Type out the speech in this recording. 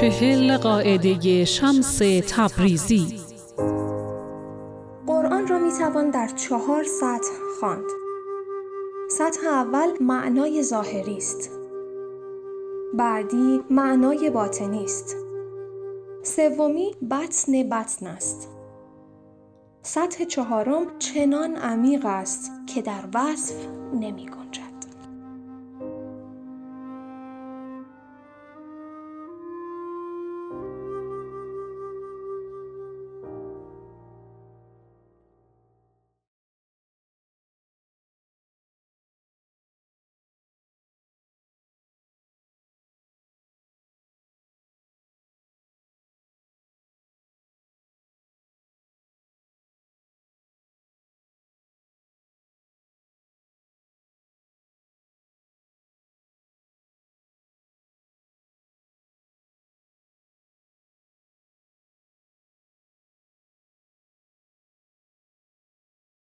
چهل قاعده شمس تبریزی قرآن را می توان در چهار سطح خواند. سطح اول معنای ظاهری است. بعدی معنای باطنی است. سومی بطن بطن است. سطح چهارم چنان عمیق است که در وصف نمی گنجد.